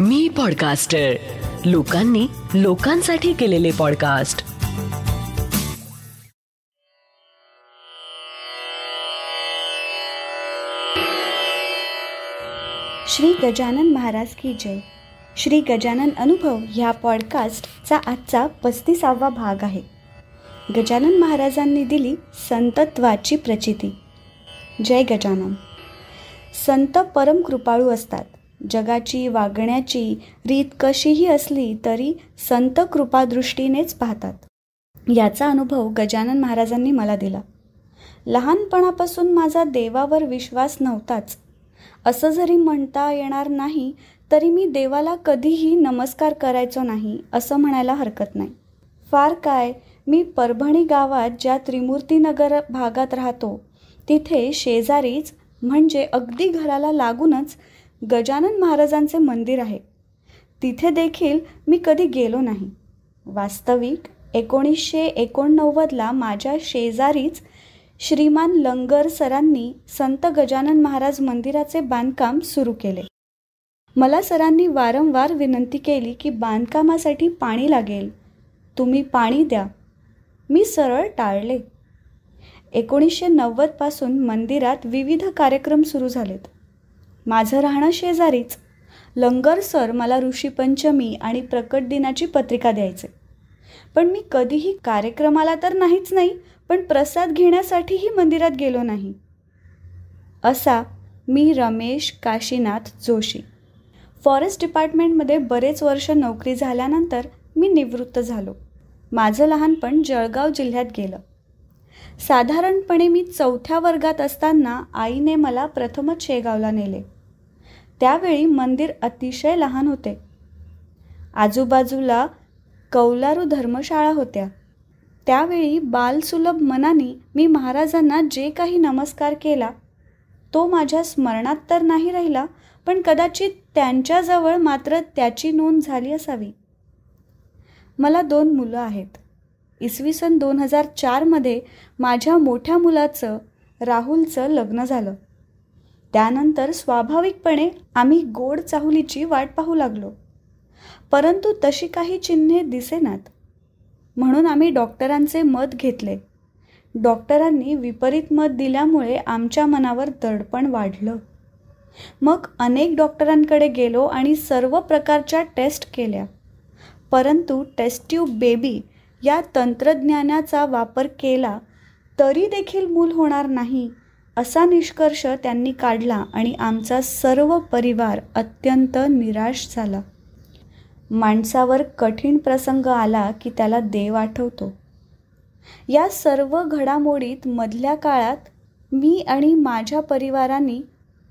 मी podcaster लोकांनी लोकांसाठी केलेले पॉडकास्ट श्री गजानन महाराज की जय. श्री गजानन अनुभव ह्या पॉडकास्टचा आजचा पस्तीसावा भाग आहे. गजानन महाराजांनी दिली संतत्वाची प्रचिती. जय गजानन. संत परम कृपाळू असतात. जगाची वागण्याची रीत कशीही असली तरी संत कृपादृष्टीनेच पाहतात. याचा अनुभव गजानन महाराजांनी मला दिला. लहानपणापासून माझा देवावर विश्वास नव्हताच. असं जरी म्हणता येणार नाही तरी मी देवाला कधीही नमस्कार करायचो नाही असं म्हणायला हरकत नाही. फार काय मी परभणी गावात ज्या त्रिमूर्तीनगर भागात राहतो तिथे शेजारीच म्हणजे अगदी घराला लागूनच गजानन महाराजांचे मंदिर आहे. तिथे देखील मी कधी गेलो नाही. वास्तविक एकोणीसशे एकोणनव्वदला माझ्या शेजारीच श्रीमान लंगर सरांनी संत गजानन महाराज मंदिराचे बांधकाम सुरू केले. मला सरांनी वारंवार विनंती केली की बांधकामासाठी पाणी लागेल. तुम्ही पाणी द्या. मी सरळ टाळले. एकोणीसशे नव्वदपासून मंदिरात विविध कार्यक्रम सुरू झालेत. माझं राहणं शेजारीच. लंगर सर मला ऋषीपंचमी आणि प्रकट दिनाची पत्रिका द्यायचे. पण मी कधीही कार्यक्रमाला तर नाहीच नाही पण प्रसाद घेण्यासाठीही मंदिरात गेलो नाही. असा मी रमेश काशीनाथ जोशी. फॉरेस्ट डिपार्टमेंटमध्ये बरेच वर्ष नोकरी झाल्यानंतर मी निवृत्त झालो. माझं लहानपण जळगाव जिल्ह्यात गेलं. साधारणपणे मी चौथ्या वर्गात असताना आईने मला प्रथमच शेगावला नेले. त्यावेळी मंदिर अतिशय लहान होते. आजूबाजूला कौलारू धर्मशाळा होत्या. त्यावेळी बालसुलभ मनाने मी महाराजांना जे काही नमस्कार केला तो माझ्या स्मरणात तर नाही राहिला पण कदाचित त्यांच्याजवळ मात्र त्याची नोंद झाली असावी. मला दोन मुलं आहेत. इसवी सन दोन हजार चारमध्ये माझ्या मोठ्या मुलाचं राहुलचं लग्न झालं. त्यानंतर स्वाभाविकपणे आम्ही गोड चाहुलीची वाट पाहू लागलो. परंतु तशी काही चिन्हे दिसेनात. म्हणून आम्ही डॉक्टरांचे मत घेतले. डॉक्टरांनी विपरीत मत दिल्यामुळे आमच्या मनावर दडपण वाढलं. मग अनेक डॉक्टरांकडे गेलो आणि सर्व प्रकारच्या टेस्ट केल्या. परंतु टेस्ट्यूब बेबी या तंत्रज्ञानाचा वापर केला तरी देखील मूल होणार नाही. असा निष्कर्ष त्यांनी काढला आणि आमचा सर्व परिवार अत्यंत निराश झाला. माणसावर कठीण प्रसंग आला की त्याला देव आठवतो. या सर्व घडामोडीत मधल्या काळात मी आणि माझ्या परिवारांनी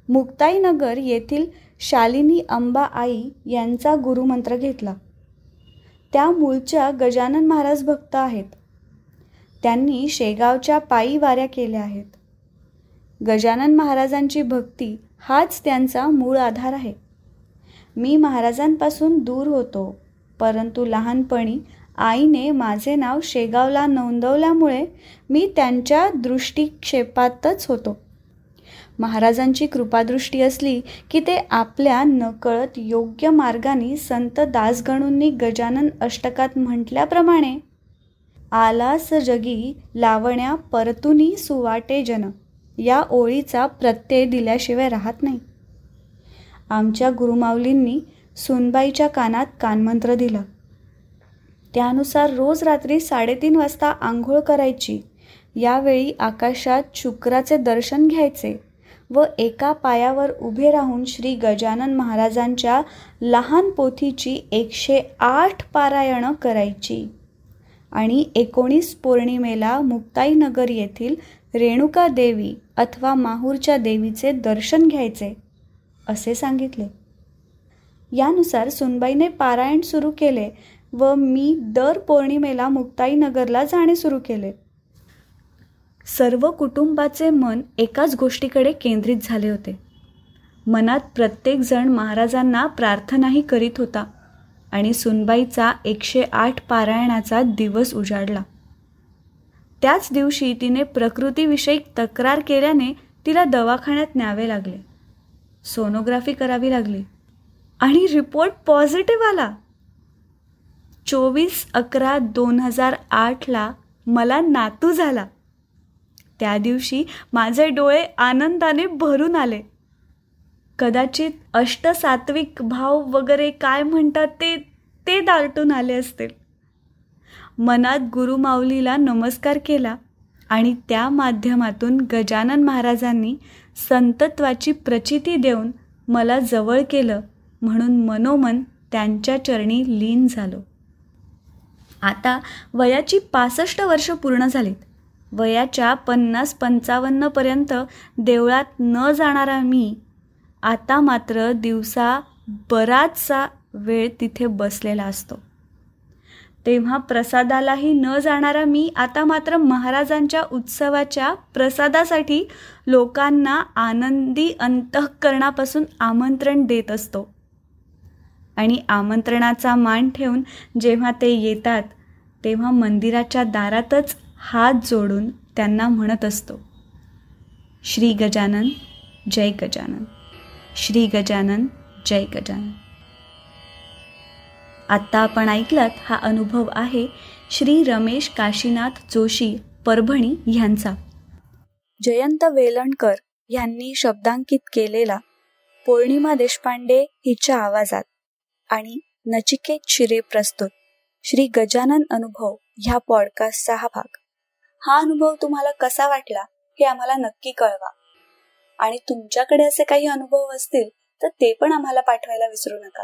मुक्ताईनगर येथील शालिनी अंबा आई यांचा गुरुमंत्र घेतला. त्या मूळच्या गजानन महाराज भक्त आहेत. त्यांनी शेगावच्या पायी वाऱ्या केल्या आहेत. गजानन महाराजांची भक्ती हाच त्यांचा मूळ आधार आहे. मी महाराजांपासून दूर होतो परंतु लहानपणी आईने माझे नाव शेगावला नोंदवल्यामुळे मी त्यांच्या दृष्टिक्षेपातच होतो. महाराजांची कृपादृष्टी असली की ते आपल्या नकळत योग्य मार्गाने संत दासगणूंनी गजानन अष्टकात म्हटल्याप्रमाणे आलास जगी लावण्या परतुनी सुवाटे जन. या ओळीचा प्रत्यय दिल्याशिवाय राहत नाही. आमच्या गुरुमाऊलींनी सुनबाईच्या कानात कानमंत्र दिलं. त्यानुसार रोज रात्री साडेतीन वाजता आंघोळ करायची. यावेळी आकाशात शुक्राचे दर्शन घ्यायचे व एका पायावर उभे राहून श्री गजानन महाराजांच्या लहान पोथीची एकशे आठ पारायणं करायची. आणि एकोणीस पौर्णिमेला मुक्ताईनगर येथील रेणुका देवी अथवा माहूरच्या देवीचे दर्शन घ्यायचे असे सांगितले. यानुसार सुनबाईने पारायण सुरू केले व मी दर पौर्णिमेला मुक्ताईनगरला जाणे सुरू केले. सर्व कुटुंबाचे मन एकाच गोष्टीकडे केंद्रित झाले होते. मनात प्रत्येकजण महाराजांना प्रार्थनाही करीत होता आणि सुनबाईचा एकशे आठ पारायणाचा दिवस उजाडला. त्याच दिवशी तिने प्रकृतीविषयी तक्रार केल्याने तिला दवाखान्यात न्यावे लागले. सोनोग्राफी करावी लागली. आणि रिपोर्ट पॉझिटिव्ह आला. चोवीस अकरा दोन हजार आठला मला नातू झाला. त्या दिवशी माझे डोळे आनंदाने भरून आले. कदाचित अष्टसात्विक भाव वगैरे काय म्हणतात ते ते दालटून आले असतील. मनात गुरुमाऊलीला नमस्कार केला आणि त्या माध्यमातून गजानन महाराजांनी संतत्वाची प्रचिती देऊन मला जवळ केलं म्हणून मनोमन त्यांच्या चरणी लीन झालो. आता वयाची पासष्ट वर्ष पूर्ण झालीत. वयाच्या पन्नास पंचावन्नपर्यंत देवळात न जाणारा मी आता मात्र दिवसा बराचसा वेळ तिथे बसलेला असतो. तेव्हा प्रसादालाही न जाणारा मी आता मात्र महाराजांच्या उत्सवाच्या प्रसादासाठी लोकांना आनंदी अंतःकरणापासून आमंत्रण देत असतो. आणि आमंत्रणाचा मान ठेवून जेव्हा ते येतात तेव्हा मंदिराच्या दारातच हात जोडून त्यांना म्हणत असतो श्री गजानन जय गजानन. श्री गजानन जय गजानन. आत्ता आपण ऐकलात हा अनुभव आहे श्री रमेश काशीनाथ जोशी परभणी ह्यांचा जयंत वेलणकर यांनी शब्दांकित केलेला पौर्णिमा देशपांडे हिच्या आवाजात आणि नचिकेत शिरे प्रस्तुत श्री गजानन अनुभव ह्या पॉडकास्टचा हा भाग. हा अनुभव तुम्हाला कसा वाटला हे आम्हाला नक्की कळवा. आणि तुमच्याकडे असे काही अनुभव असतील तर ते पण आम्हाला पाठवायला विसरू नका.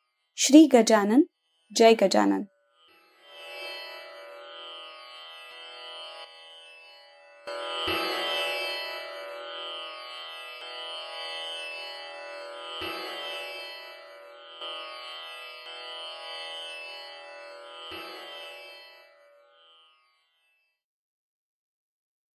श्री गजानन जय गजानन.